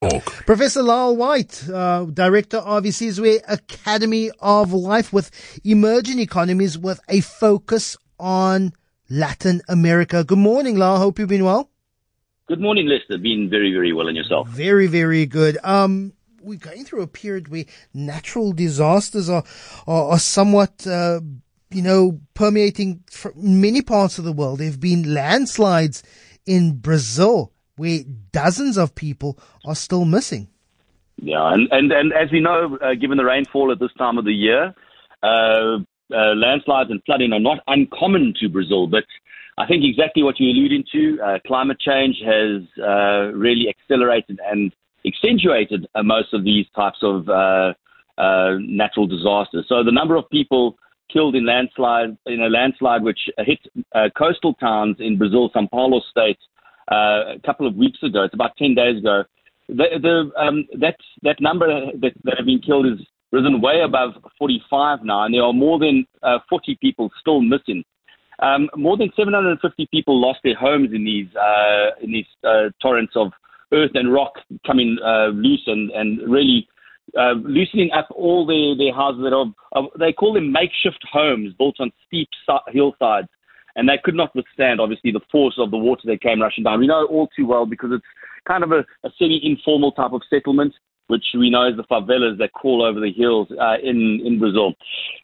Talk. Professor Lyle White, uh, Director of Isizwe Academy of Life with emerging economies with a focus on Latin America. Good morning, Lyle. Hope you've been well. Good morning, Lester. Been very, very well, and yourself? Very, very good. Um, we're going through a period where natural disasters are are, are somewhat, uh, you know, permeating many parts of the world. There have been landslides in Brazil where dozens of people are still missing. Yeah, and, and, and as we know, uh, given the rainfall at this time of the year, uh, uh, landslides and flooding are not uncommon to Brazil, but I think exactly what you're alluding to, uh, climate change has uh, really accelerated and accentuated uh, most of these types of natural disasters. So the number of people killed in landslide in a landslide which hit coastal towns in Brazil, São Paulo state, uh, a couple of weeks ago. It's about 10 days ago. The, the, um, that, that number that, that have been killed is risen way above 45 now, and there are more than uh, 40 people still missing. Um, more than 750 people lost their homes in these uh, in these uh, torrents of earth and rock coming uh, loose and and really uh, loosening up all their their houses that are they call them makeshift homes built on steep hillsides and they could not withstand, obviously, the force of the water that came rushing down. We know all too well because it's kind of a, a semi-informal type of settlement, which we know is the favelas that crawl over the hills uh, in in Brazil.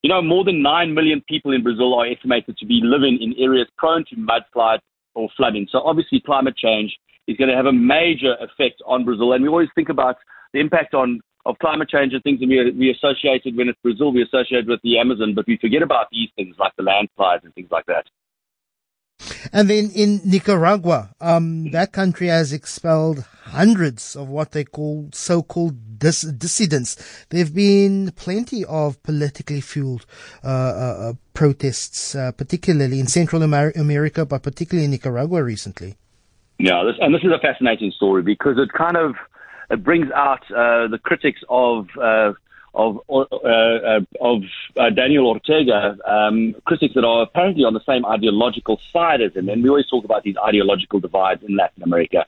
You know, more than nine million people in Brazil are estimated to be living in areas prone to mudslides or flooding. So obviously, climate change is going to have a major effect on Brazil, and we always think about the impact on of climate change and things, that we, we associated when it's Brazil, we associate with the Amazon, but we forget about these things like the landslides and things like that. And then in Nicaragua, um, that country has expelled hundreds of what they call so-called dis- dissidents. There have been plenty of politically fueled uh, uh, uh protests, uh, particularly in Central Amer- America, but particularly in Nicaragua recently. Yeah, this, and this is a fascinating story because it kind of it brings out uh, the critics of uh, of uh, uh, of uh, Daniel Ortega, um, critics that are apparently on the same ideological side as him. And we always talk about these ideological divides in Latin America.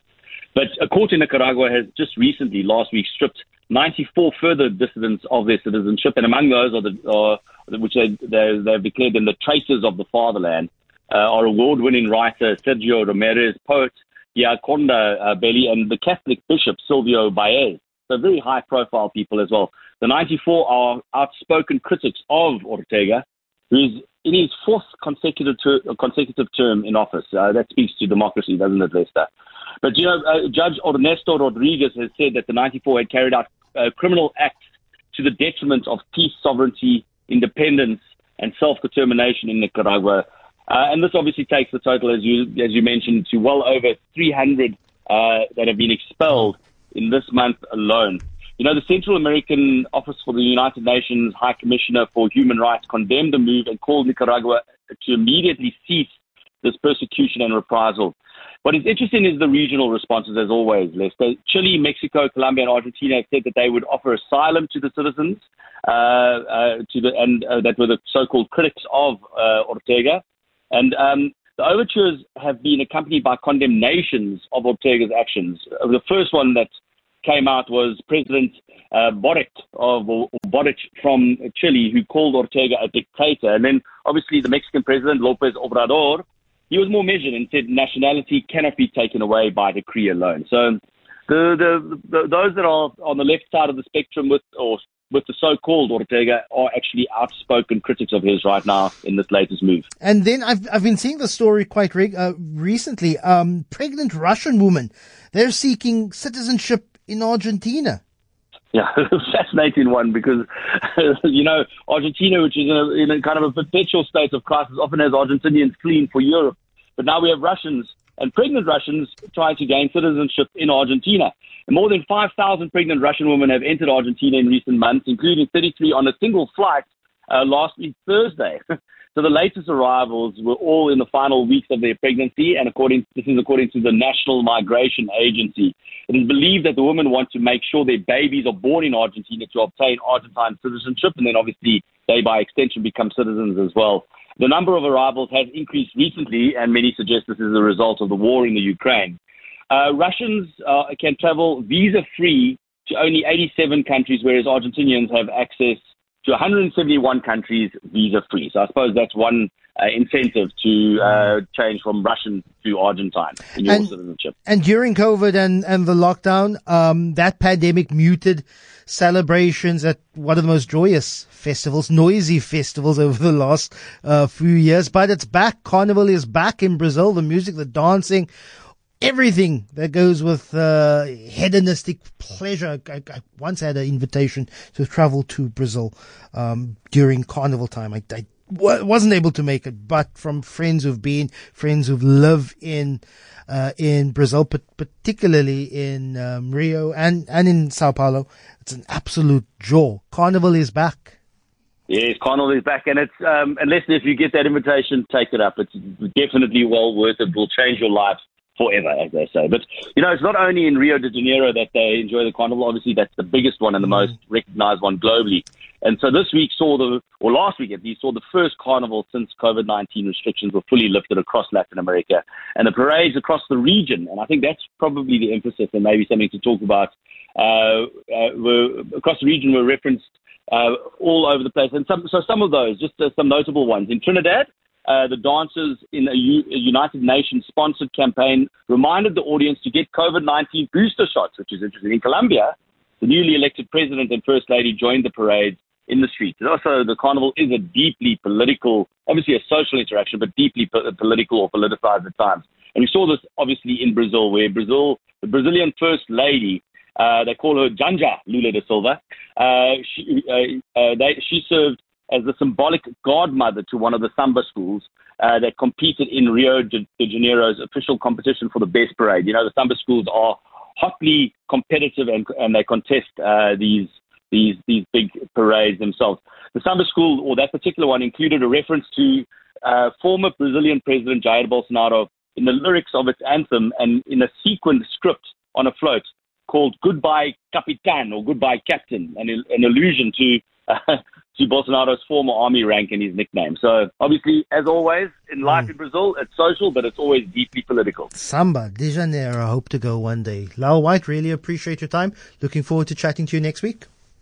But a court in Nicaragua has just recently, last week, stripped 94 further dissidents of their citizenship, and among those are the which they, they they've declared them the traitors of the fatherland. Uh, are award-winning writer Sergio Ramirez, poet Gioconda uh, Belli, and the Catholic bishop Silvio Baez. So very high-profile people as well. The 94 are outspoken critics of Ortega, who is in his fourth consecutive, ter- consecutive term in office. Uh, that speaks to democracy, doesn't it, Lester? But, you know, uh, Judge Ernesto Rodriguez has said that the 94 had carried out uh, criminal acts to the detriment of peace, sovereignty, independence, and self-determination in Nicaragua. Uh, and this obviously takes the total, as you as you mentioned, to well over 300 uh, that have been expelled in this month alone. You know, the Central American Office for the United Nations High Commissioner for Human Rights condemned the move and called Nicaragua to immediately cease this persecution and reprisal. What is interesting is the regional responses, as always, Lester. Chile, Mexico, Colombia, and Argentina said that they would offer asylum to the citizens, uh, uh, to the and uh, that were the so-called critics of uh, Ortega. And um, the overtures have been accompanied by condemnations of Ortega's actions. The first one that came out was President uh, Boric of Boric from Chile, who called Ortega a dictator, and then obviously the Mexican president Lopez Obrador, he was more measured and said nationality cannot be taken away by decree alone. So the, the, the those that are on the left side of the spectrum with or with the so-called Ortega are actually outspoken critics of his right now in this latest move. And then I've I've been seeing the story quite reg- uh, recently. Um, pregnant Russian woman, they're seeking citizenship in Argentina. Yeah, fascinating one because you know Argentina, which is in a, in a, kind of a perpetual state of crisis, often has Argentinians fleeing for Europe. But now we have Russians and pregnant Russians trying to gain citizenship in Argentina. And more than 5,000 pregnant Russian women have entered Argentina in recent months, including 33 on a single flight uh, last week Thursday. So the latest arrivals were all in the final weeks of their pregnancy, and according this is according to the National Migration Agency. It is believed that the women want to make sure their babies are born in Argentina to obtain Argentine citizenship, and then obviously they, by extension, become citizens as well. The number of arrivals has increased recently, and many suggest this is a result of the war in the Ukraine. Uh, Russians uh, can travel visa free to only 87 countries, whereas Argentinians have access to 171 countries visa free. So I suppose that's one uh, incentive to uh, change from Russian to Argentine in your And- citizenship. And during COVID and, and the lockdown, um, that pandemic muted celebrations at one of the most joyous festivals, noisy festivals over the last uh, few years. But it's back. Carnival is back in Brazil. The music, the dancing, everything that goes with uh, hedonistic pleasure. I, I once had an invitation to travel to Brazil um, during Carnival time. I, I wasn't able to make it, but from friends who've been, friends who've lived in uh, in Brazil, but particularly in um, Rio and and in Sao Paulo, it's an absolute joy. Carnival is back. Yes, Carnival is back, and it's um, and Leslie, if you get that invitation, take it up. It's definitely well worth it. it. Will change your life forever, as they say. But you know, it's not only in Rio de Janeiro that they enjoy the Carnival. Obviously, that's the biggest one and the most recognized one globally. And so this week saw the, or last week at least, saw the first Carnival since COVID nineteen restrictions were fully lifted across Latin America, and the parades across the region. And I think that's probably the emphasis, and maybe something to talk about. Uh, uh, were across the region were referenced uh, all over the place. And some, so some of those, just uh, some notable ones. In Trinidad, uh, the dancers in a, U- a United Nations sponsored campaign reminded the audience to get COVID 19 booster shots, which is interesting. In Colombia, the newly elected president and first lady joined the parade in the streets. And also, the carnival is a deeply political, obviously a social interaction, but deeply po- political or politicized at times. And we saw this obviously in Brazil, where Brazil, the Brazilian first lady, uh, they call her Janja Lula da Silva. Uh, she, uh, uh, they, she served as the symbolic godmother to one of the samba schools uh, that competed in Rio de, de Janeiro's official competition for the best parade. You know, the samba schools are hotly competitive and, and they contest uh, these these these big parades themselves. The samba school, or that particular one, included a reference to uh, former Brazilian President Jair Bolsonaro in the lyrics of its anthem and in a sequined script on a float called "Goodbye Capitan" or "Goodbye Captain," an, an allusion to uh, to Bolsonaro's former army rank and his nickname. So, obviously, as always in life in Brazil, it's social, but it's always deeply political. Samba de Janeiro. I hope to go one day. Lau White, really appreciate your time. Looking forward to chatting to you next week.